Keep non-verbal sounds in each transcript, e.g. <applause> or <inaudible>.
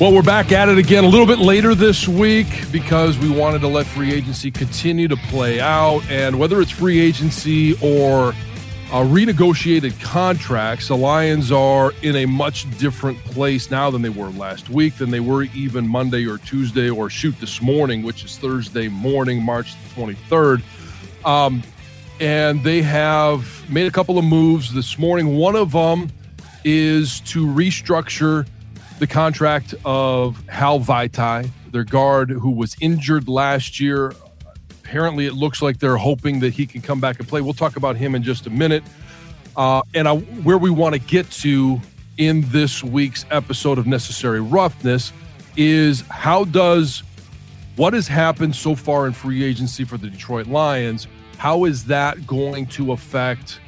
Well, we're back at it again a little bit later this week because we wanted to let free agency continue to play out. And whether it's free agency or uh, renegotiated contracts, the Lions are in a much different place now than they were last week, than they were even Monday or Tuesday or shoot this morning, which is Thursday morning, March 23rd. Um, and they have made a couple of moves this morning. One of them is to restructure the contract of Hal Vaitai, their guard who was injured last year. Apparently, it looks like they're hoping that he can come back and play. We'll talk about him in just a minute. Uh, and I, where we want to get to in this week's episode of Necessary Roughness is how does what has happened so far in free agency for the Detroit Lions? How is that going to affect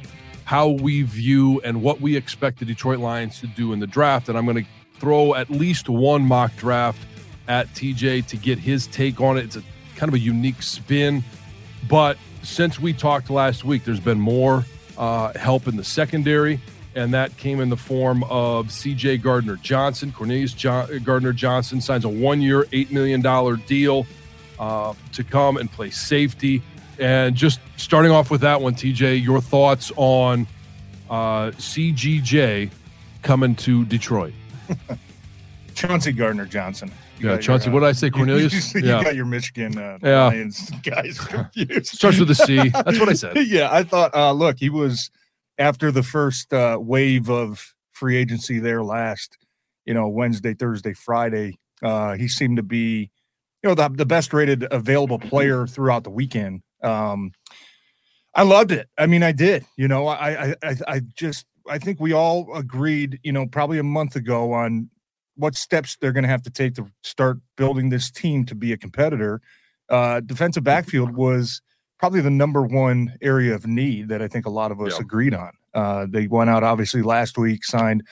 how we view and what we expect the Detroit Lions to do in the draft? And I'm going to throw at least one mock draft at TJ to get his take on it. It's a kind of a unique spin, but since we talked last week, there's been more uh, help in the secondary, and that came in the form of C.J. Gardner Johnson. Cornelius Gardner Johnson signs a one-year, eight million dollar deal uh, to come and play safety. And just starting off with that one, TJ, your thoughts on uh, CGJ coming to Detroit? <laughs> Chauncey Gardner Johnson. You yeah, Chauncey. Your, uh, what did I say, <laughs> Cornelius? You, <laughs> you, yeah. got your Michigan uh, yeah. Lions guys confused. Starts with a C. That's what I said. yeah, I thought. Uh, look, he was after the first uh, wave of free agency there last. You know, Wednesday, Thursday, Friday. Uh, he seemed to be, you know, the, the best rated available player throughout the weekend. Um, I loved it. I mean, I did. You know, I, I, I just I think we all agreed, you know, probably a month ago on what steps they're going to have to take to start building this team to be a competitor. Uh, defensive backfield was probably the number one area of need that I think a lot of us agreed on. Uh, they went out obviously last week, signed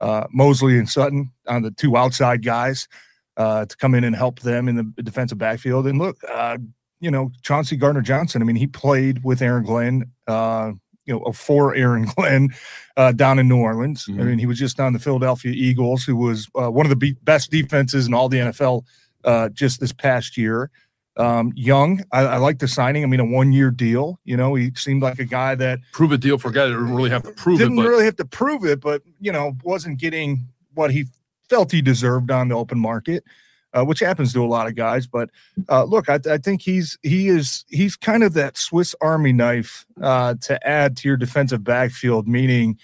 uh, Moseley and Sutton on the two outside guys uh, to come in and help them in the defensive backfield. And look, uh, you know, Chauncey Gardner Johnson. I mean, he played with Aaron Glenn uh, you know, for Aaron Glenn uh, down in New Orleans. Mm-hmm. I mean, he was just on the Philadelphia Eagles, who was uh, one of the be- best defenses in all the NFL uh, just this past year. Um, young, I, I like the signing. I mean, a one-year deal. You know, he seemed like a guy that prove a deal for a guy that didn't really have to prove didn't it. Didn't really have to prove it, but you know, wasn't getting what he felt he deserved on the open market uh, which happens to a lot of guys. But uh, look, I, I, think he's he is he's kind of that Swiss Army knife uh, to add to your defensive backfield. Meaning,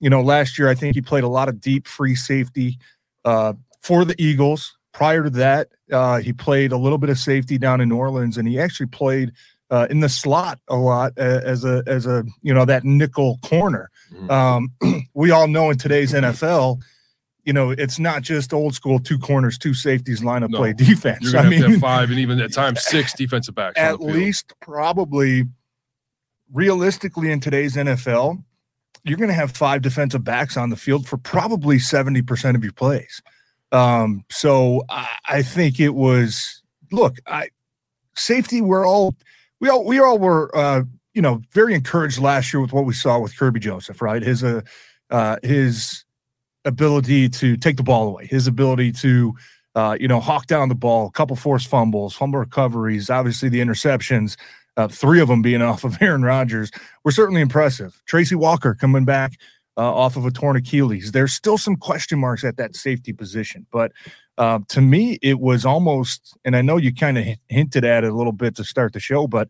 you know, last year I think he played a lot of deep free safety uh, for the Eagles. Prior to that, uh, he played a little bit of safety down in New Orleans, and he actually played. Uh, in the slot a lot as a as a you know that nickel corner. Mm-hmm. Um, <clears throat> we all know in today's NFL, you know, it's not just old school two corners, two safeties line up no. play <laughs> defense. I mean, five and even at <laughs> times six defensive backs. At least, probably, realistically, in today's NFL, you're going to have five defensive backs on the field for probably seventy percent of your plays. Um, so I, I think it was. Look, I safety. We're all we all we all were uh, you know very encouraged last year with what we saw with Kerby Joseph. Right, his uh, uh his ability to take the ball away, his ability to, uh, you know, hawk down the ball, a couple forced fumbles, fumble recoveries, obviously the interceptions, uh, three of them being <laughs> off of Aaron Rodgers, were certainly impressive. Tracy Walker coming back uh, off of a torn Achilles. There's still some question marks at that safety position, but uh, to me, it was almost, and I know you kind of hinted at it a little bit to start the show, but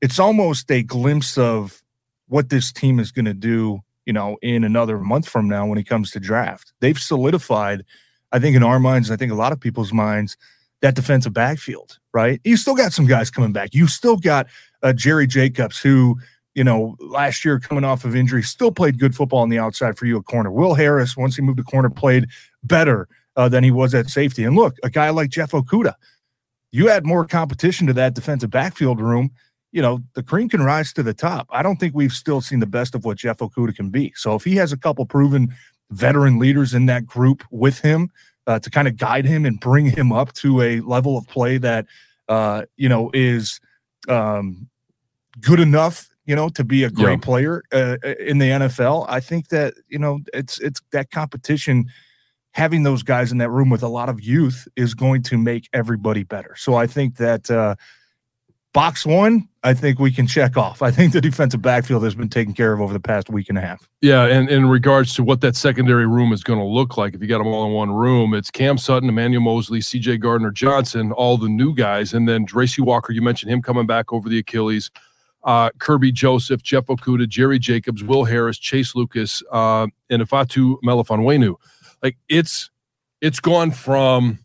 it's almost a glimpse of what this team is going to do you know, in another month from now when it comes to draft. They've solidified, I think, in our minds, I think a lot of people's minds, that defensive backfield, right? You still got some guys coming back. You still got uh, Jerry Jacobs, who, you know, last year coming off of injury, still played good football on the outside for you at corner. Will Harris, once he moved to corner, played better uh, than he was at safety. And look, a guy like Jeff Okudah, you add more competition to that defensive backfield room. You know, the cream can rise to the top. I don't think we've still seen the best of what Jeff Okudah can be. So if he has a couple proven veteran leaders in that group with him uh, to kind of guide him and bring him up to a level of play that, uh, you know, is um, good enough you know, to be a great yeah. player uh, in the NFL. I think that you know it's it's that competition. Having those guys in that room with a lot of youth is going to make everybody better. So I think that uh, box one, I think we can check off. I think the defensive backfield has been taken care of over the past week and a half. Yeah, and in regards to what that secondary room is going to look like, if you got them all in one room, it's Cam Sutton, Emmanuel Moseley, C.J. Gardner Johnson, all the new guys, and then Tracy Walker. You mentioned him coming back over the Achilles uh, Kerby Joseph, Jeff Okudah, Jerry Jacobs, Will Harris, Chase Lucas, uh, and Ifeatu Melifonwu. Like it's it's gone from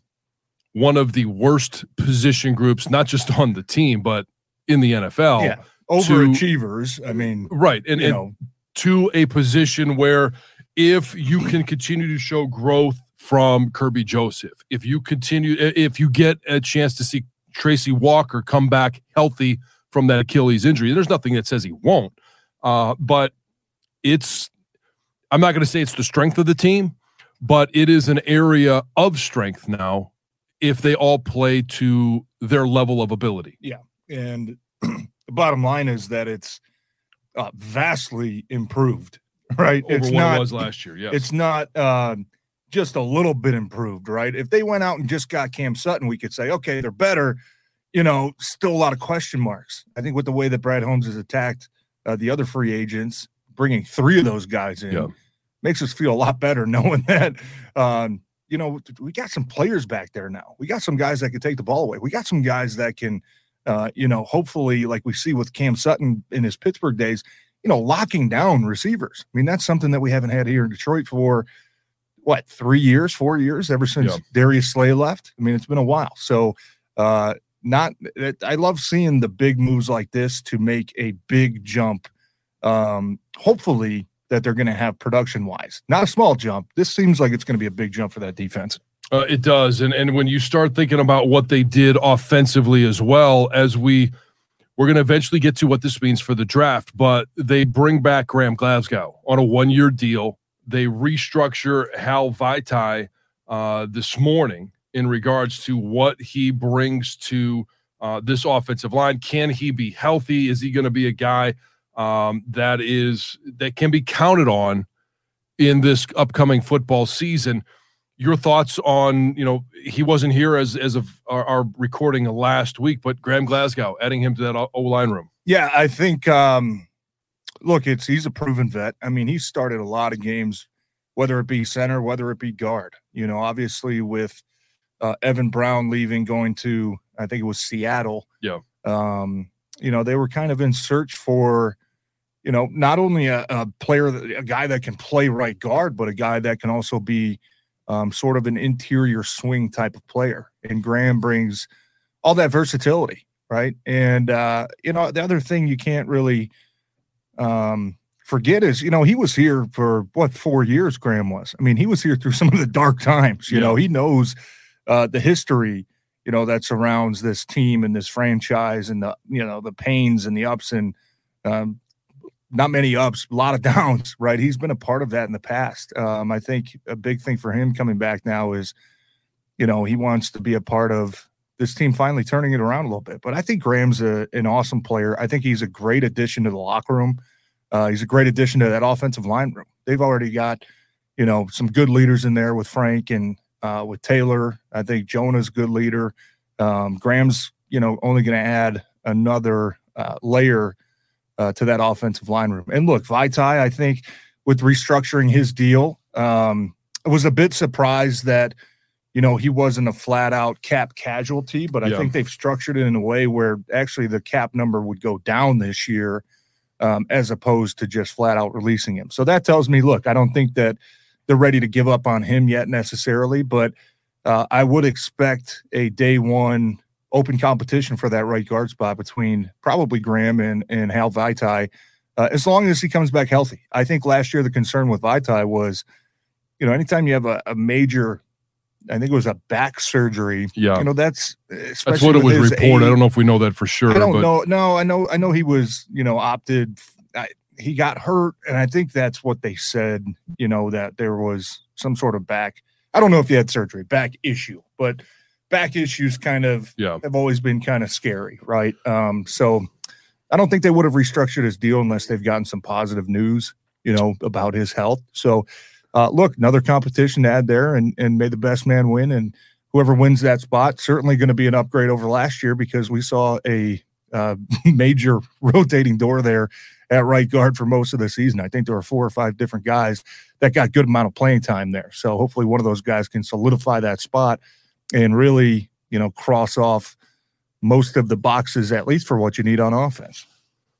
one of the worst position groups, not just on the team, but in the NFL. Yeah. Overachievers. To, I mean, right. And, and know. to a position where if you can continue to show growth from Kerby Joseph, if you continue, if you get a chance to see Tracy Walker come back healthy from that Achilles injury. There's nothing that says he won't, uh, but it's. I'm not going to say it's the strength of the team, but it is an area of strength now if they all play to their level of ability. Yeah, and the <clears throat> bottom line is that it's uh, vastly improved. <laughs> Right, Over it's not it was last year. Yes, it's not. Uh, just a little bit improved, right? If they went out and just got Cam Sutton, we could say, okay, they're better you know, still a lot of question marks. I think with the way that Brad Holmes has attacked uh, the other free agents, bringing three of those guys in yeah. makes us feel a lot better <laughs> knowing that, um, you know, we got some players back there now. We got some guys that can take the ball away. We got some guys that can, uh, you know, hopefully, like we see with Cam Sutton in his Pittsburgh days, you know, locking down receivers. I mean, that's something that we haven't had here in Detroit for what three years, four years, ever since yeah. Darius Slay left. I mean, it's been a while. So, uh, not I love seeing the big moves like this to make a big jump. Um, hopefully that they're going to have production wise, not a small jump. This seems like it's going to be a big jump for that defense. Uh, it does, and and when you start thinking about what they did offensively as well as we we're going to eventually get to what this means for the draft, but they bring back Graham Glasgow on a one year deal. They restructure Hal Vaitai uh, this morning in regards to what he brings to uh, this offensive line. Can he be healthy? Is he going to be a guy um, that is that can be counted on in this upcoming football season? Your thoughts on you know he wasn't here as as of our, our recording last week, but Graham Glasgow adding him to that O line room. Yeah, I think. Um, look, it's he's a proven vet. I mean, he started a lot of games, whether it be center, whether it be guard. You know, obviously with uh, Evan Brown leaving, going to I think it was Seattle. Yeah. Um, you know, they were kind of in search for, you know, not only a, a player, a guy that can play right guard, but a guy that can also be um, sort of an interior swing type of player. And Graham brings all that versatility, right? And uh, you know, the other thing you can't really um, forget is, you know, he was here for what four years. Graham was. I mean, he was here through <laughs> some of the dark times. You yeah. know, he knows uh, the history you know that surrounds this team and this franchise and the you know the pains and the ups and um, not many ups a lot of <laughs> downs right? He's been a part of that in the past. Um, i think a big thing for him coming back now is you know he wants to be a part of this team finally turning it around a little bit. But i think graham's a, an awesome player. I think he's a great addition to the locker room. Uh, he's a great addition to that offensive line room. They've already got you know some good leaders in there with frank and uh, with Taylor. I think Jonah's a good leader. Um, Graham's, you know, only going to add another uh, layer uh, to that offensive line room. And look, Vaitai, I think with restructuring his deal, um, I was a bit surprised that, you know, he wasn't a flat out cap casualty, but I yeah. think they've structured it in a way where actually the cap number would go down this year um, as opposed to just flat out releasing him. So that tells me, look, I don't think that they're ready to give up on him yet necessarily, but uh, I would expect a day one open competition for that right guard spot between probably Graham and, and Hal Vaitai, uh, as long as he comes back healthy. I think last year the concern with Vaitai was you know, anytime you have a, a major, I think it was a back surgery. Yeah, you know, that's that's what it was reported. I don't know if we know that for sure. I don't but... know. No, I know. I know he was, you know, opted. I, he got hurt, and I think that's what they said. You know, that there was some sort of back. I don't know if he had surgery, back issue, but back issues kind of yeah. have always been kind of scary, right? Um, so I don't think they would have restructured his deal unless they've gotten some positive news, you know, about his health. So uh, look, another competition to add there, and and may the best man win, and whoever wins that spot certainly going to be an upgrade over last year because we saw a uh, <laughs> major rotating door there at right guard for most of the season. I think there were four or five different guys that got good amount of playing time there. So hopefully one of those guys can solidify that spot and really, you know, cross off most of the boxes, at least for what you need on offense.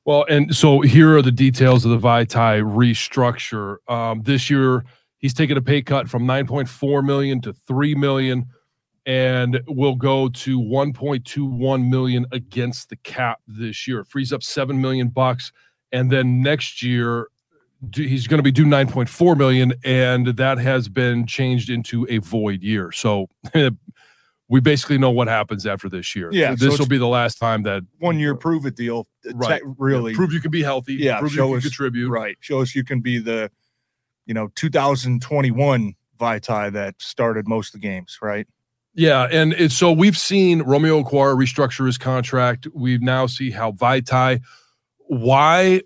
Well, and so here are the details of the Vaitai restructure. Um, this year, he's taken a pay cut from 9.4 million to 3 million and will go to 1.21 million against the cap this year. Frees up 7 million bucks and then next year he's going to be due 9.4 million and that has been changed into a void year. So <laughs> we basically know what happens after this year. Yeah, this so will be the last time that one year prove it deal. Right, really yeah, prove you can be healthy. Yeah, prove show you us, can contribute. Right, show us you can be the, you know, 2021 Vaitai that started most of the games. Right. Yeah, and it's so we've seen Romeo Okwara restructure his contract. We now see Hal Vaitai. Why?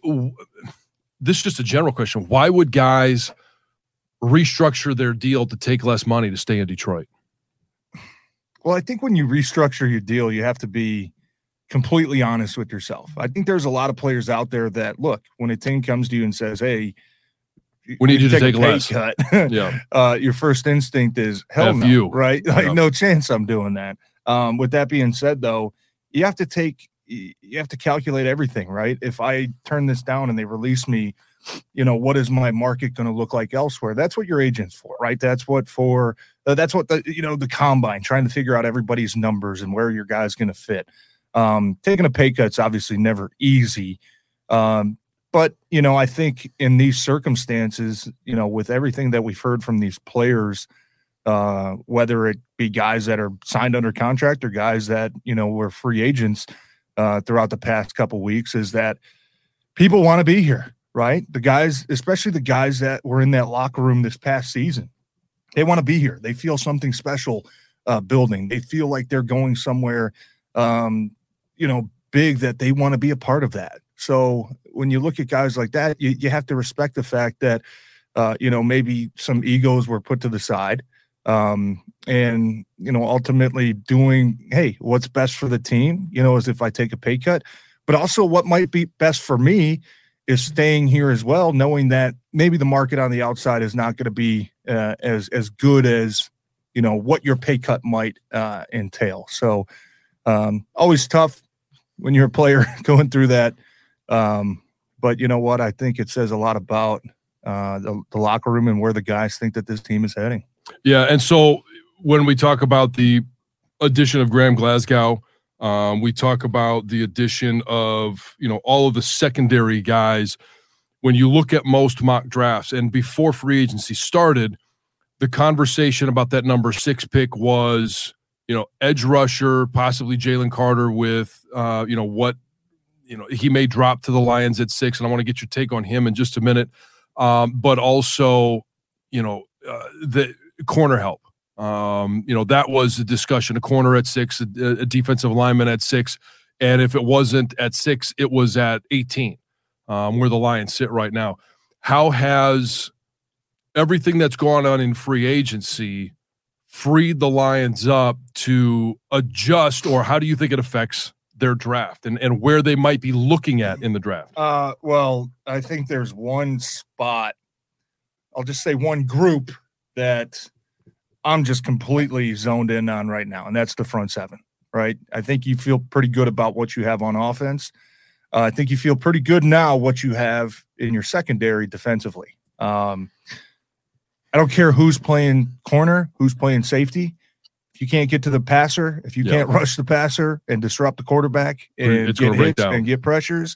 This is just a general question. Why would guys restructure their deal to take less money to stay in Detroit? Well, I think when you restructure your deal, you have to be completely honest with yourself. I think there's a lot of players out there that look when a team comes to you and says, "Hey, we need you to take, a less." Cut. <laughs> yeah, <laughs> uh, your first instinct is hell F no, you. right? <laughs> Like yeah. no chance I'm doing that. Um, with that being said, though, you have to take you have to calculate everything, right? If I turn this down and they release me you know what is my market going to look like elsewhere that's what your agent's for right that's what for uh, that's what the you know the combine trying to figure out everybody's numbers and where your guy's going to fit um taking a pay cut's obviously never easy um but you know i think in these circumstances you know with everything that we've heard from these players uh whether it be guys that are signed under contract or guys that you know were free agents uh throughout the past couple weeks is that people want to be here right? The guys, especially the guys that were in that locker room this past season, they want to be here. They feel something special uh, building. They feel like they're going somewhere, um, you know, big that they want to be a part of that. So when you look at guys like that, you, you have to respect the fact that, uh, you know, maybe some egos were put to the side. Um, and, you know, ultimately doing, hey, what's best for the team, you know, as if I take a pay cut, but also what might be best for me is staying here as well, knowing that maybe the market on the outside is not going to be uh, as as good as you know what your pay cut might uh, entail. So um, always tough when you're a player <laughs> going through that. Um, but you know what? I think it says a lot about uh, the, the locker room and where the guys think that this team is heading. Yeah, and so when we talk about the addition of Graham Glasgow um, we talk about the addition of you know all of the secondary guys. When you look at most mock drafts, and before free agency started, the conversation about that number six pick was you know edge rusher, possibly Jalen Carter with uh, you know what you know he may drop to the Lions at six, and I want to get your take on him in just a minute. Um, but also, you know, uh, the corner help. Um, you know, that was a discussion. A corner at six, a, a, defensive lineman at six, and if it wasn't at six, it was at eighteen, um, where the Lions sit right now. How has everything that's gone on in free agency freed the Lions up to adjust, or how do you think it affects their draft and, and where they might be looking at in the draft? Uh, well, I think there's one spot. I'll just say one group that I'm just completely zoned in on right now, and that's the front seven. Right, I think you feel pretty good about what you have on offense. Uh, I think you feel pretty good now what you have in your secondary defensively. Um, I don't care who's playing corner, who's playing safety. If you can't get to the passer, if you can't rush the passer and disrupt the quarterback and it's get hits and get pressures,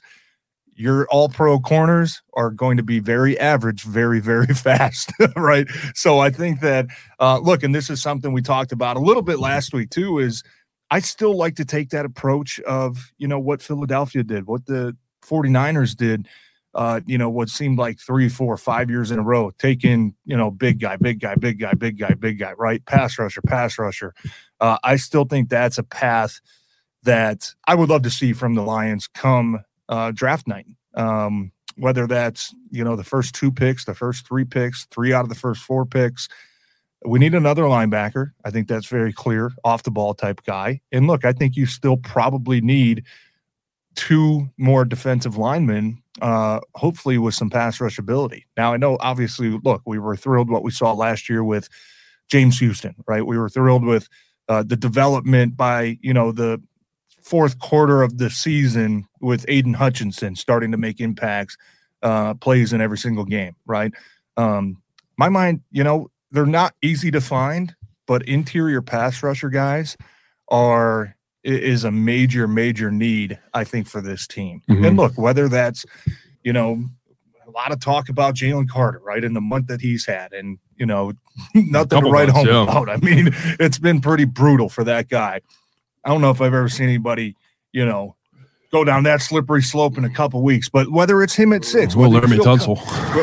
your all pro corners are going to be very average, very, very <laughs> fast, right? So I think that, uh, look, and this is something we talked about a little bit last week too, is I still like to take that approach of, you know, what Philadelphia did, what the 49ers did, uh, you know, what seemed like three, four, five years in a row, taking, you know, big guy, big guy, big guy, big guy, big guy, right? Pass rusher, pass rusher. Uh, I still think that's a path that I would love to see from the Lions come uh, draft night. Um, whether that's you know the first two picks, the first three picks, three out of the first four picks. We need another linebacker. I think that's very clear, off the ball type guy. And look, I think you still probably need two more defensive linemen, uh, hopefully with some pass rush ability. Now, I know obviously, look, we were thrilled what we saw last year with James Houston, right? We were thrilled with uh, the development by you know the fourth quarter of the season with Aidan Hutchinson starting to make impacts, uh, plays in every single game, right? Um, my mind, you know, they're not easy to find, but interior pass rusher guys are is a major, major need, I think, for this team. Mm-hmm. And look, whether that's, you know, a lot of talk about Jalen Carter, right? In the month that he's had, and you know, <laughs> nothing to write months, home yeah. about. I mean, <laughs> it's been pretty brutal for that guy. I don't know if I've ever seen anybody, you know, go down that slippery slope in a couple weeks. But whether it's him at six, well, Laremy Tunsil.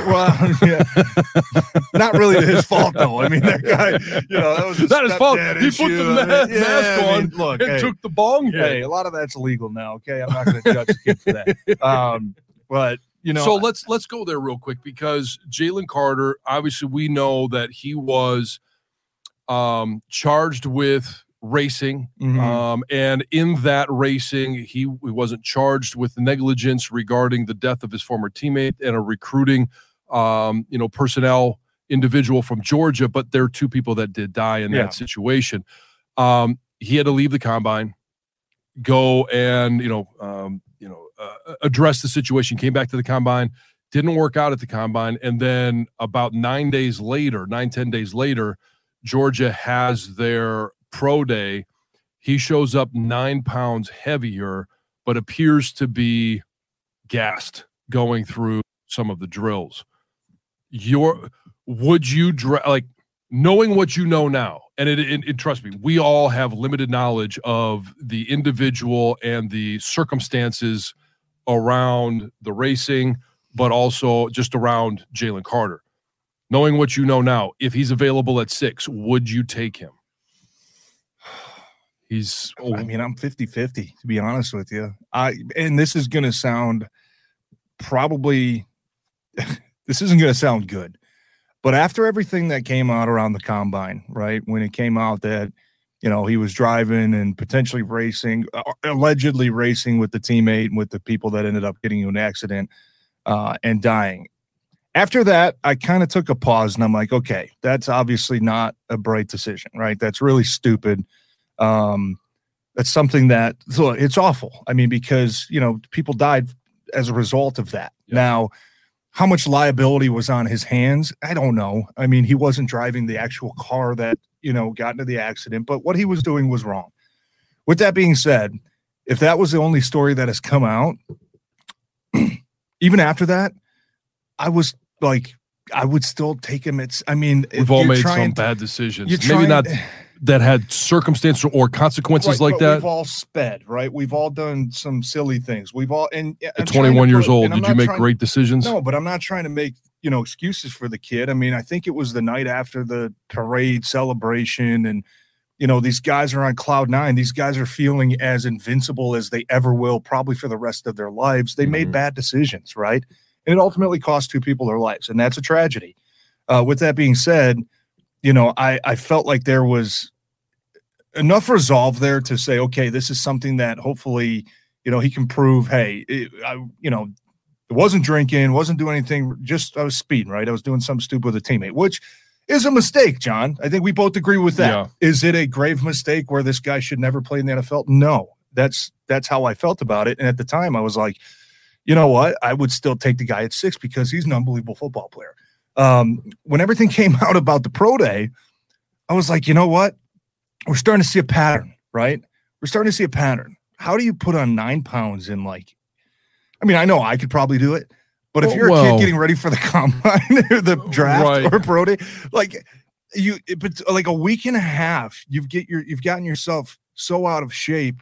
well, <laughs> yeah, not really his fault though. I mean, that guy, you know, that was his not his fault. He put the ma- I mean, mask on. I mean, look, and hey, took the bong. Hit. Hey, a lot of that's illegal now. Okay, I'm not going to judge the kid for that. Um, but you know, so let's let's go there real quick because Jalen Carter. Obviously, we know that he was um, charged with racing. Mm-hmm. Um, and in that racing, he, he wasn't charged with negligence regarding the death of his former teammate and a recruiting, um, you know, personnel individual from Georgia. But there are two people that did die in yeah. that situation. Um, he had to leave the combine, go and you know, um, you know, uh, address the situation. Came back to the combine. Didn't work out at the combine, and then about nine days later, nine ten days later, Georgia has their pro day, he shows up nine pounds heavier, but appears to be gassed going through some of the drills. Your would you like knowing what you know now, and it, it, it, trust me, we all have limited knowledge of the individual and the circumstances around the racing, but also just around Jalen Carter. Knowing what you know now, if he's available at six, would you take him? He's I mean, I'm 50-50 to be honest with you. I and this is gonna sound probably <laughs> this isn't gonna sound good. But after everything that came out around the combine, right? When it came out that you know he was driving and potentially racing, uh, allegedly racing with the teammate and with the people that ended up getting into an accident uh, and dying. After that, I kind of took a pause and I'm like, okay, that's obviously not a bright decision, right? That's really stupid um, that's something that so it's awful. I mean, because you know people died as a result of that. Now, how much liability was on his hands? I don't know. I mean, he wasn't driving the actual car that you know got into the accident, but what he was doing was wrong. With that being said, if that was the only story that has come out, <clears throat> even after that, I was like, I would still take him. It's, I mean, we've all made some to, bad decisions. Maybe not that had circumstances or consequences right, like that? We've all sped, right? We've all done some silly things. We've all and at 21 years old, did you make great decisions? No, but I'm not trying to make you know excuses for the kid. I mean, I think it was the night after the parade celebration, and you know these guys are on cloud nine. These guys are feeling as invincible as they ever will, probably for the rest of their lives. They mm-hmm. made bad decisions, right? And it ultimately cost two people their lives, and that's a tragedy. Uh, with that being said you know, I, I felt like there was enough resolve there to say, okay, this is something that hopefully, you know, he can prove, hey, it, I, you know, it wasn't drinking, wasn't doing anything, just I was speeding, right? I was doing something stupid with a teammate, which is a mistake, John. I think we both agree with that. Yeah. Is it a grave mistake where this guy should never play in the NFL? No. That's that's how I felt about it. And at the time I was like, you know what? I would still take the guy at six because he's an unbelievable football player um, when everything <laughs> came out about the pro day, I was like, you know what? We're starting to see a pattern, right? We're starting to see a pattern. How do you put on nine pounds in like, I mean, I know I could probably do it, but if you're a kid getting ready for the <laughs> combine or the draft Right. or pro day, like you, but like a week and a half, you've get your you've gotten yourself so out of shape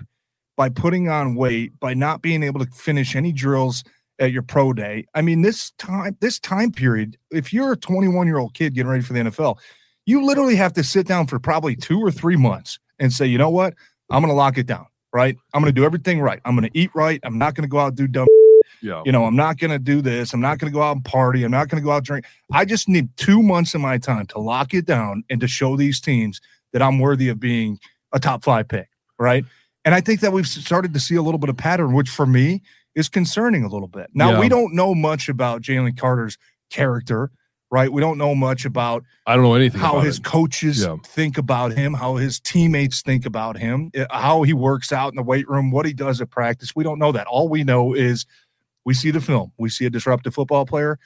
by putting on weight, by not being able to finish any drills at your pro day. I mean, this time, this time period, if you're a 21 year old kid getting ready for the NFL, you literally have to sit down for probably two or three months and say, you know what, I'm going to lock it down. Right. I'm going to do everything right. I'm going to eat right. I'm not going to go out and do dumb Yeah. you know, I'm not going to do this. I'm not going to go out and party. I'm not going to go out drink. I just need two months of my time to lock it down and to show these teams that I'm worthy of being a top five pick. Right. And I think that we've started to see a little bit of pattern, which for me is concerning a little bit. Now, Yeah. we don't know much about Jalen Carter's character, right? We don't know much about I don't know anything how his it. coaches Yeah. think about him, how his teammates think about him, how he works out in the weight room, what he does at practice. We don't know that. All we know is we see the film. We see a disruptive football player.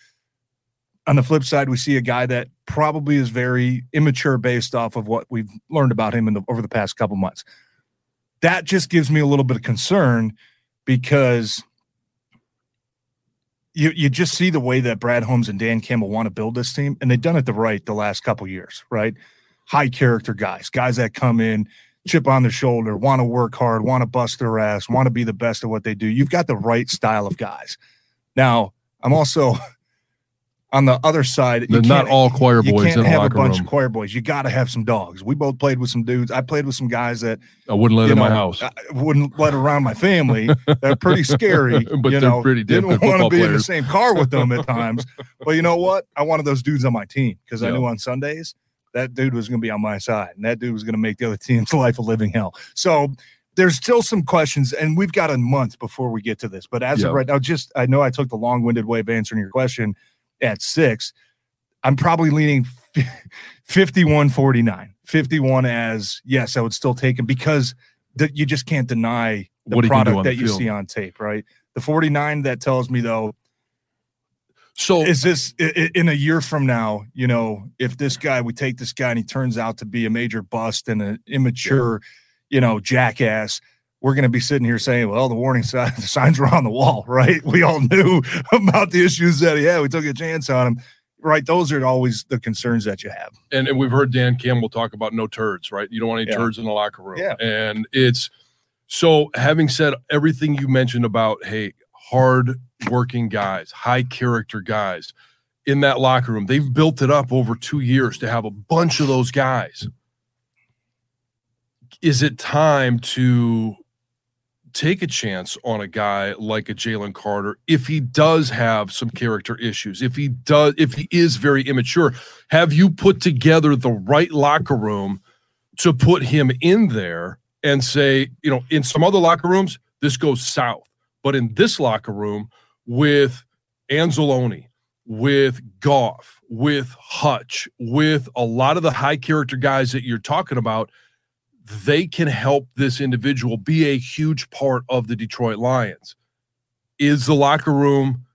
On the flip side, we see a guy that probably is very immature based off of what we've learned about him in the, over the past couple months. That just gives me a little bit of concern because you you just see the way that Brad Holmes and Dan Campbell want to build this team, and they've done it the right the last couple years, right? High character guys, guys that come in, chip on their shoulder, want to work hard, want to bust their ass, want to be the best at what they do. You've got the right style of guys. Now, I'm also on the other side. not all choir boys. you can't in have a bunch room. of choir boys. You got to have some dogs. We both played with some dudes. I played with some guys that I wouldn't let in my house. I wouldn't let around my family. They're pretty <laughs> scary, But you they're know. pretty didn't want to be in the same car with them at <laughs> times. but you know what? I wanted those dudes on my team because I knew on Sundays that dude was going to be on my side, and that dude was going to make the other team's <laughs> life a living hell. So there's still some questions, and we've got a month before we get to this. But as Yeah. of right now, just I know I took the long-winded way of answering your question at six. I'm probably leaning <laughs> 51 49. 51 as yes, I would still take him because that you just can't deny the What he can do product on the that you see on tape, right? The 49 that tells me though, So is this in a year from now, you know, if this guy, we take this guy and he turns out to be a major bust and an immature, you know, jackass, we're going to be sitting here saying, well, the warning sign, <laughs> the signs were on the wall, right? We all knew <laughs> about the issues that he had. We took a chance on him, right? Those are always the concerns that you have. and, and we've heard Dan Campbell talk about no turds, right? You don't want any Yeah. turds in the locker room. Yeah. And it's so having said everything you mentioned about, hey, hard working guys, high character guys in that locker room, they've built it up over two years to have a bunch of those guys. Is it time to take a chance on a guy like a Jalen Carter if he does have some character issues, if he does, if he is very immature? Have you put together the right locker room to put him in there and say, you know, in some other locker rooms, this goes south, but in this locker room with Anzalone, with Goff, with Hutch, with a lot of the high character guys that you're talking about, they can help this individual be a huge part of the Detroit Lions. Is the locker room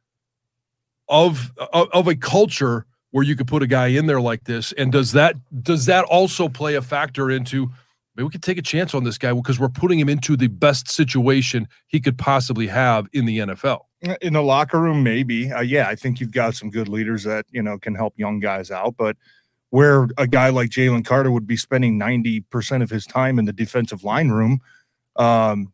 of of, of a culture where you could put a guy in there like this, and does that does that also play a factor into maybe we could take a chance on this guy because we're putting him into the best situation he could possibly have in the NFL. in the locker room maybe uh, yeah i think you've got some good leaders that you know can help young guys out but where a guy like jalen carter would be spending 90% of his time in the defensive line room. Um,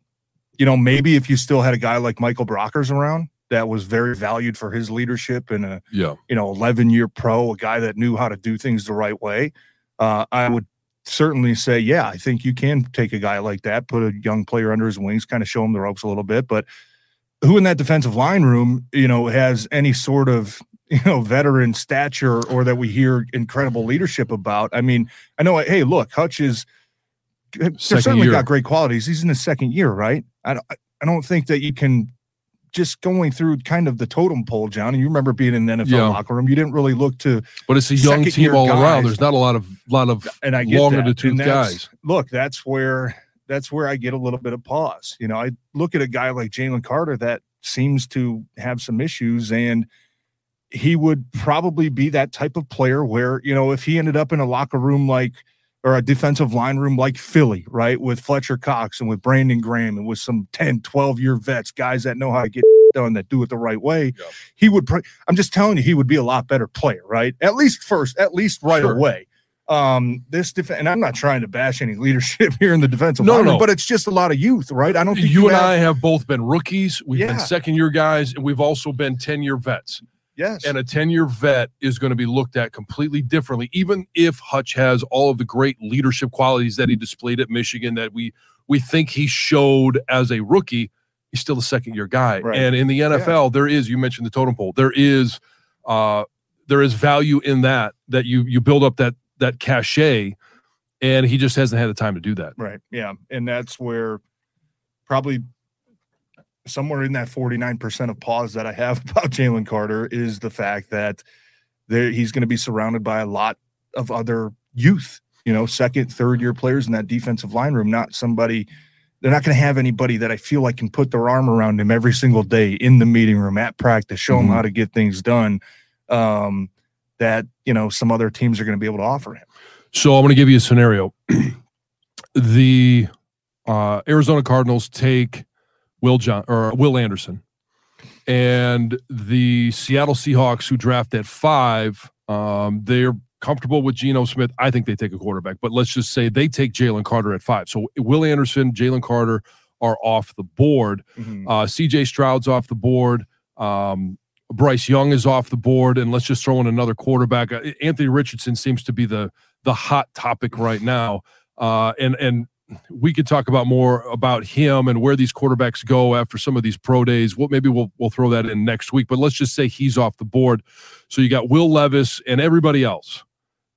you know maybe if you still had a guy like michael brockers around that was very valued for his leadership and a Yeah, you know 11 year pro a guy that knew how to do things the right way uh, i would certainly say yeah i think you can take a guy like that put a young player under his wings kind of show him the ropes a little bit. But who in that defensive line room you know has any sort of <laughs> you know veteran stature or that we hear incredible leadership about i mean i know hey look hutch is certainly year. got great qualities he's in his second year right i don't i don't think that you can just going through kind of the totem pole, John. And you remember being in the NFL Yeah. locker room. You didn't really look to, but it's a young team all guys. around. There's not a lot of lot of and I get long that. in the tooth guys. Look, that's where that's where I get a little bit of pause. You know, I look at a guy like Jalen Carter that seems to have some issues, and he would probably be that type of player where you know if he ended up in a locker room like or a defensive line room like Philly, right? With Fletcher Cox and with Brandon Graham and with some 10, 12 year vets, guys that know how to get <laughs> done, that do it the right way. Yeah. He would, pr- I'm just telling you, he would be a lot better player, right? At least first, at least right Sure. away. Um, this def- and I'm not trying to bash any leadership <laughs> here in the defensive No, line no. but it's just a lot of youth, right? I don't think You and have- I have both been rookies. We've been second year guys, and we've also been 10 year vets. Yes, And a 10 year vet is going to be looked at completely differently, even if Hutch has all of the great leadership qualities that he displayed at Michigan that we we think he showed as a rookie. He's still a second year guy. Right. And in the NFL, there is, you mentioned the totem pole, there is uh there is value in that that you you build up that that cachet and he just hasn't had the time to do that. Right. Yeah. And that's where probably somewhere in that 49% of pause that I have <laughs> about Jalen Carter is the fact that there he's going to be surrounded by a lot of other youth, you know, second, third year players in that defensive line room, not somebody they're not going to have anybody that I feel like can put their arm around him every single day in the meeting room at practice, show him Mhm. how to get things done. Um, that you know some other teams are going to be able to offer him. So I'm going to give you a scenario. <clears throat> the uh, Arizona Cardinals take Will John or Will Anderson, and the Seattle Seahawks, who draft at five, um, they're comfortable with Geno Smith. I think they take a quarterback, but let's just say they take Jalen Carter at five. So Will Anderson, Jalen Carter are off the board. Uh, CJ Stroud's off the board. Um, Bryce Young is off the board, and let's just throw in another quarterback. Uh, Anthony Richardson seems to be the the hot topic right now, uh, and and we could talk about more about him and where these quarterbacks go after some of these pro days. Well, maybe we'll we'll throw that in next week. But let's just say he's off the board. So you got Will Levis and everybody else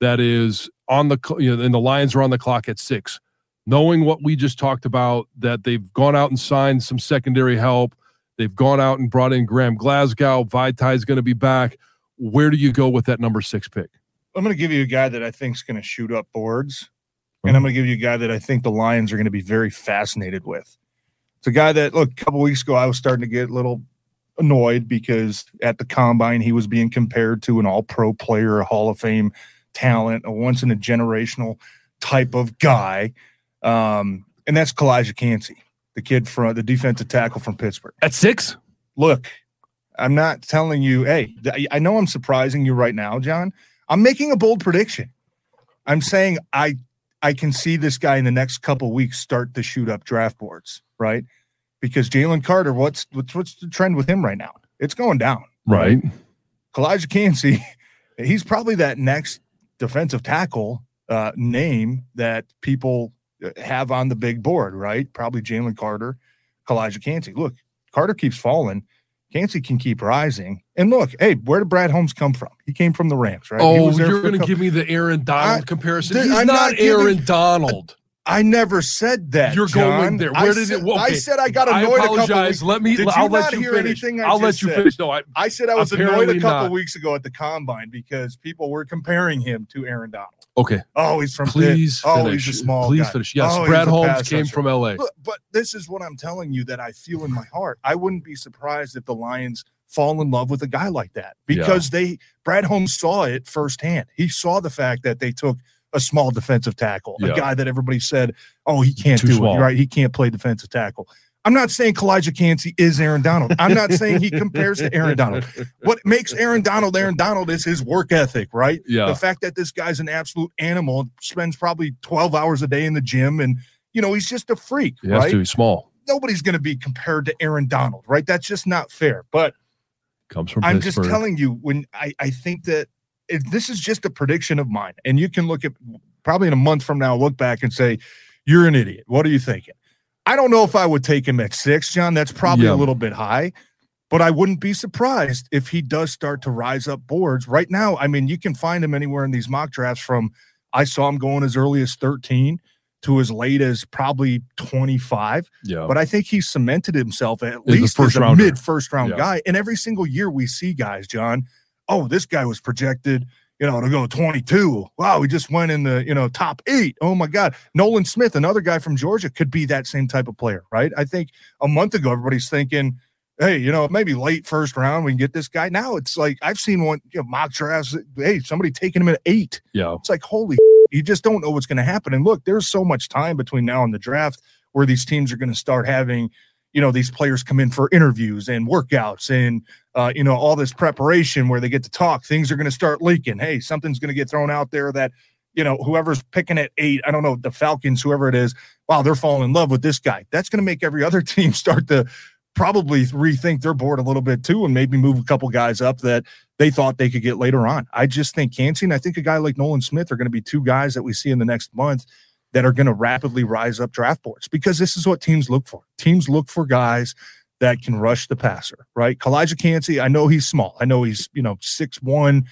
that is on the you know, and the Lions are on the clock at six. Knowing what we just talked about, that they've gone out and signed some secondary help. They've gone out and brought in Graham Glasgow. Vaitai is going to be back. Where do you go with that number six pick? I'm going to give you a guy that I think is going to shoot up boards, and I'm going to give you a guy that I think the Lions are going to be very fascinated with. It's a guy that look a couple weeks ago I was starting to get a little annoyed because at the combine he was being compared to an All-Pro player, a Hall of Fame talent, a once in a generational type of guy, um, and that's Kalijah Kancey, the kid from the defensive tackle from Pittsburgh At six? look, I'm not telling you, hey, I know I'm surprising you right now, John. I'm making a bold prediction. I'm saying I I can see this guy in the next couple weeks start to shoot up draft boards, right? Because Jalen Carter, what's what's what's the trend with him right now? It's going down. Right. Kalijah Kancey, he's probably that next defensive tackle uh, name that people uh, have on the big board, right? Probably Jalen Carter, Kalijah Kancey. Look, Carter keeps falling. Kancey can keep rising. And look, hey, where did Brad Holmes come from? He came from the Rams, right? Oh, you're going to give me the Aaron Donald I- comparison. He's I'm not, not giving- Aaron Donald. I never said that. You're going John. there. I Where did said, it? Well, I said I got annoyed a couple apologize. weeks. Let me. Did I'll you let not you hear finish. anything I I'll let you said? finish. No, I, I said I was annoyed a couple weeks ago at the combine because people were comparing him to Aaron Donald. okay. Oh, he's from Pitt. Please Oh, finish. he's a small Please guy. finish. Yes, Oh, Brad Holmes came from L.A. Look, but this is what I'm telling you that I feel in my heart. I wouldn't be surprised if the Lions fall in love with a guy like that because they Brad Holmes saw it firsthand. He saw the fact that they took a small defensive tackle, Yeah. a guy that everybody said, "Oh, he can't Too do small. it." Right? He can't play defensive tackle. I'm not saying Kalijah Kancey is Aaron Donald. I'm not saying he compares to Aaron Donald. What makes Aaron Donald Aaron Donald is his work ethic, right? Yeah. The fact that this guy's an absolute animal, spends probably 12 hours a day in the gym, and you know he's just a freak, He has to be small. Nobody's going to be compared to Aaron Donald, right? That's just not fair. But Comes from I'm Pittsburgh. just telling you, when I, I think that if this is just a prediction of mine, and you can look at probably in a month from now, look back and say, You're an idiot. What are you thinking? I don't know if I would take him at six, John. That's probably Yeah. a little bit high, but I wouldn't be surprised if he does start to rise up boards. Right now, I mean, you can find him anywhere in these mock drafts from I saw him going as early as 13 to as late as probably 25 yeah. but I think he cemented himself at the least as a mid first round Yeah. guy. And every single year we see guys, John, oh, this guy was projected, you know, to go 22. Wow, he just went in the, you know, top eight. Oh my God. Nolan Smith, another guy from Georgia, could be that same type of player, right? I think a month ago, everybody's thinking, hey, you know, maybe late first round, we can get this guy. Now it's like I've seen one, you know, mock drafts. Hey, somebody taking him at eight. yeah. It's like, holy You just don't know what's going to happen. And look, there's so much time between now and the draft where these teams are going to start having, you know, these players come in for interviews and workouts and, uh, you know, all this preparation where they get to talk. Things are going to start leaking. Hey, something's going to get thrown out there that, you know, whoever's picking at eight, I don't know, the Falcons, whoever it is, wow, they're falling in love with this guy. That's going to make every other <laughs> team start to probably rethink their board a little bit too and maybe move a couple guys up that they thought they could get later on. I just think and I think a guy like Nolan Smith are going to be two guys that we see in the next month that are going to rapidly rise up draft boards because this is what teams look for. Teams look for guys that can rush the passer, right? Calijah Kancey, I know he's small. I know he's, you know, 6'1,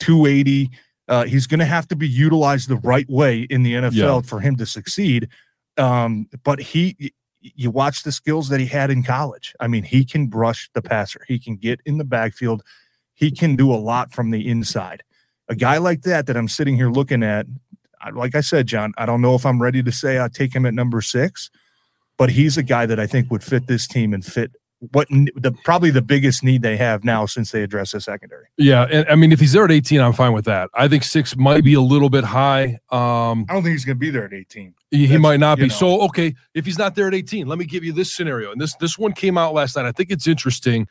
280. Uh, he's going to have to be utilized the right way in the NFL yeah. for him to succeed. Um, but he, you watch the skills that he had in college. I mean, he can brush the passer, he can get in the backfield, he can do a lot from the inside. A guy like that, that I'm sitting here looking at, like I said, John, I don't know if I'm ready to say I take him at number six, but he's a guy that I think would fit this team and fit what the probably the biggest need they have now since they address the secondary. Yeah, and I mean if he's there at 18, I'm fine with that. I think six might be a little bit high. Um, I don't think he's going to be there at 18. He, he might not be. Know. So okay, if he's not there at 18, let me give you this scenario. And this this one came out last night. I think it's interesting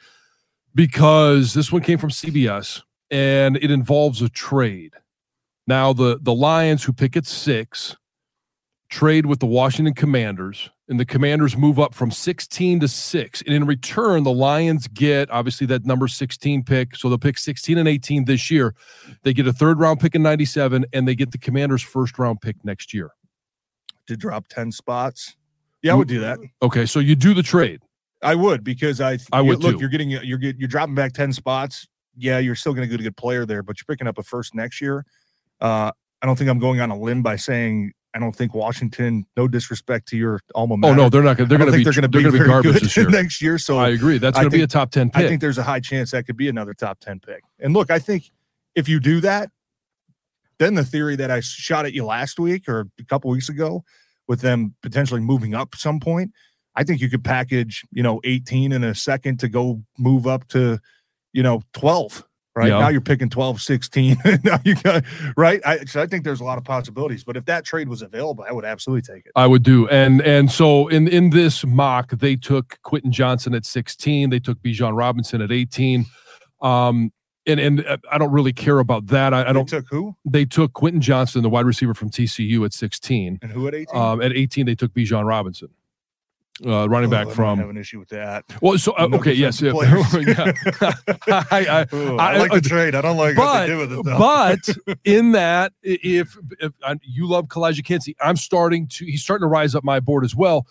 because this one came from CBS and it involves a trade. Now the the Lions who pick at six trade with the Washington Commanders, and the Commanders move up from 16 to 6. And in return, the Lions get obviously that number 16 pick. So they'll pick 16 and 18 this year. They get a third round pick in 97, and they get the Commanders' first round pick next year. To drop 10 spots. Yeah, I would do that. Okay, so you do the trade. I would because I I would look. Too. You're getting you're you're dropping back ten spots. Yeah, you're still going to get a good player there, but you're picking up a first next year. Uh, I don't think I'm going on a limb by saying I don't think Washington. No disrespect to your alma mater. Oh no, they're not going. They're going to be. They're going to be, be garbage this <laughs> year. next year. So I agree. That's going to be a top ten. pick. I think there's a high chance that could be another top ten pick. And look, I think if you do that, then the theory that I shot at you last week or a couple weeks ago, with them potentially moving up some point, I think you could package you know 18 in a second to go move up to you know 12 right? Yeah. Now you're picking 12, 16. <laughs> now you got right. I, so I think there's a lot of possibilities. But if that trade was available, I would absolutely take it. I would do. And and so in in this mock, they took Quentin Johnson at 16. They took Bijan Robinson at 18. Um, and and uh, I don't really care about that. I, I don't. took who? They took Quentin Johnson, the wide receiver from TCU, at 16. And who at 18? Um, at 18, they took Bijan Robinson uh, running back oh, from. have an issue with that. Well, so uh, okay, yes, yeah. <laughs> yeah. <laughs> I, I, Ooh, I, I, like the trade. I don't like but, what they do with it. Though. but <laughs> in that, if, if you love Calijah Kancey, I'm starting to. He's starting to rise up my board as well.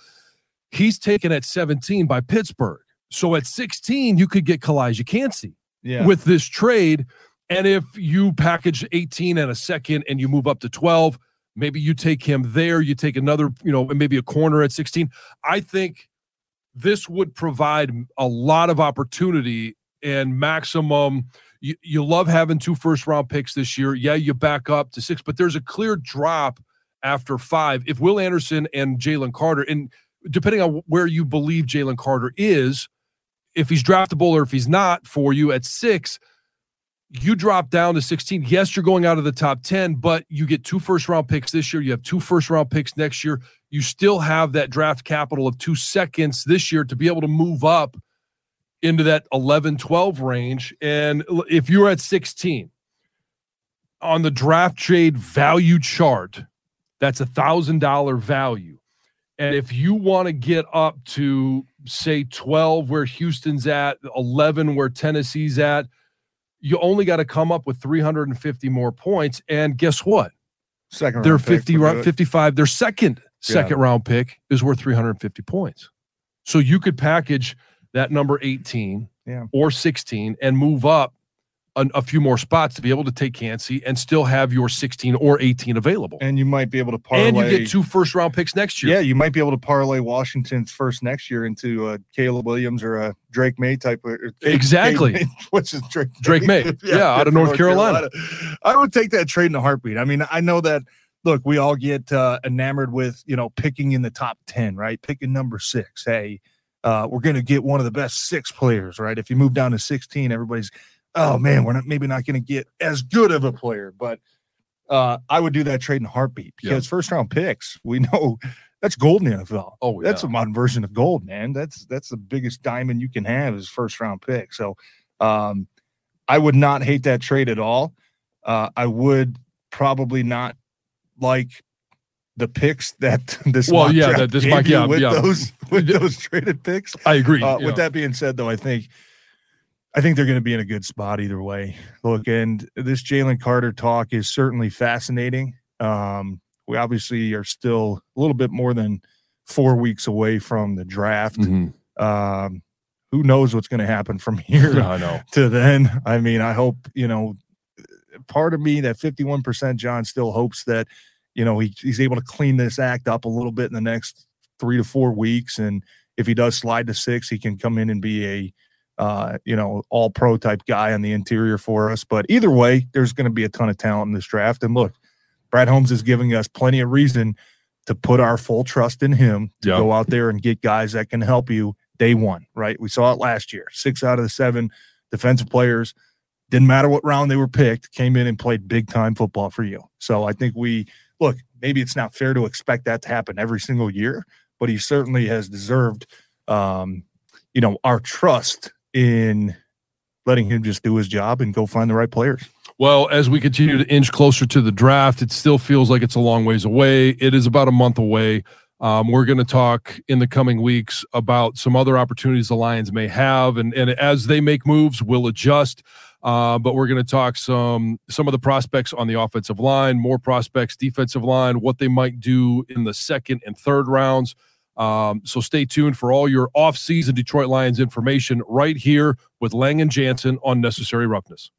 He's taken at 17 by Pittsburgh. So at 16, you could get Calijah Kancey yeah. with this trade. And if you package 18 and a second and you move up to 12, Maybe you take him there, you take another, you know, and maybe a corner at 16. I think this would provide a lot of opportunity and maximum. You, you love having two first round picks this year. Yeah, you back up to six, but there's a clear drop after five. If Will Anderson and Jalen Carter, and depending on where you believe Jalen Carter is, if he's draftable or if he's not for you at six, you drop down to 16. Yes, you're going out of the top 10, but you get two first round picks this year. You have two first round picks next year. You still have that draft capital of two seconds this year to be able to move up into that 11, 12 range. And if you're at 16 on the draft trade value chart, that's a thousand dollar value. And if you want to get up to say 12 where Houston's at, 11 where Tennessee's at, you only got to come up with 350 more points. And guess what? Second they're 50 round, 55. Their second second yeah. round pick is worth 350 points. So you could package that number 18 yeah. or 16 and move up a, a, few more spots to be able to take Kancey and still have your 16 or 18 available. And you might be able to parlay. And you get two first round picks next year. Yeah, you might be able to parlay Washington's first next year into a Caleb Williams or a Drake Maye type of. Exactly. <laughs> What's his Drake? Drake Maye. yeah, <laughs> yeah, out of North, North Carolina. Carolina. I would take that trade in a heartbeat. I mean, I know that. Look, we all get uh, enamored with you know picking in the top ten, right? Picking number six. Hey, uh, we're going to get one of the best six players, right? If you move down to 16, everybody's oh man, we're not maybe not going to get as good of a player, but uh, I would do that trade in a heartbeat because first round picks, we know <laughs> that's gold in the NFL. Oh, that's yeah. a modern version of gold, man. That's that's the biggest diamond you can have is first round pick. So um, I would not hate that trade at all. Uh, I would probably not like the picks that <laughs> this Well, yeah, that this mock- yeah, with yeah. those with those traded picks. I agree. Uh, yeah. with that being said, though, I think I think they're going to be in a good spot either way. Look, and this Jalen Carter talk is certainly fascinating. Um, we obviously are still a little bit more than four weeks away from the draft. Mhm. Um, who knows what's going to happen from <laughs> here <laughs> know. to then? I mean, I hope you know. Part of me, that fifty-one percent, John, still hopes that you know he, he's able to clean this act up a little bit in the next three to four weeks, and if he does slide to six, he can come in and be a uh, you know all pro type guy on the interior for us. But either way, there's going to be a ton of talent in this draft, and look, Brad Holmes is giving us plenty of reason to put our full trust in him to Yeah. go out there and get guys that can help you day one. Right? We saw it last year. Six out of the seven defensive players didn't matter what round they were picked, came in and played big time football for you. So I think we look, maybe it's not fair to expect that to happen every single year, but he certainly has deserved um, you know, our trust in letting him just do his job and go find the right players. Well, as we continue to inch closer to the draft, it still feels like it's a long ways away. It is about a month away. Um, we're going to talk in the coming weeks about some other opportunities the Lions may have, and and as they make moves, we'll adjust. Uh, but we're going to talk some some of the prospects on the offensive line, more prospects defensive line, what they might do in the second and third rounds. Um, so stay tuned for all your off-season Detroit Lions information right here with Lang and Jansen on Necessary Roughness.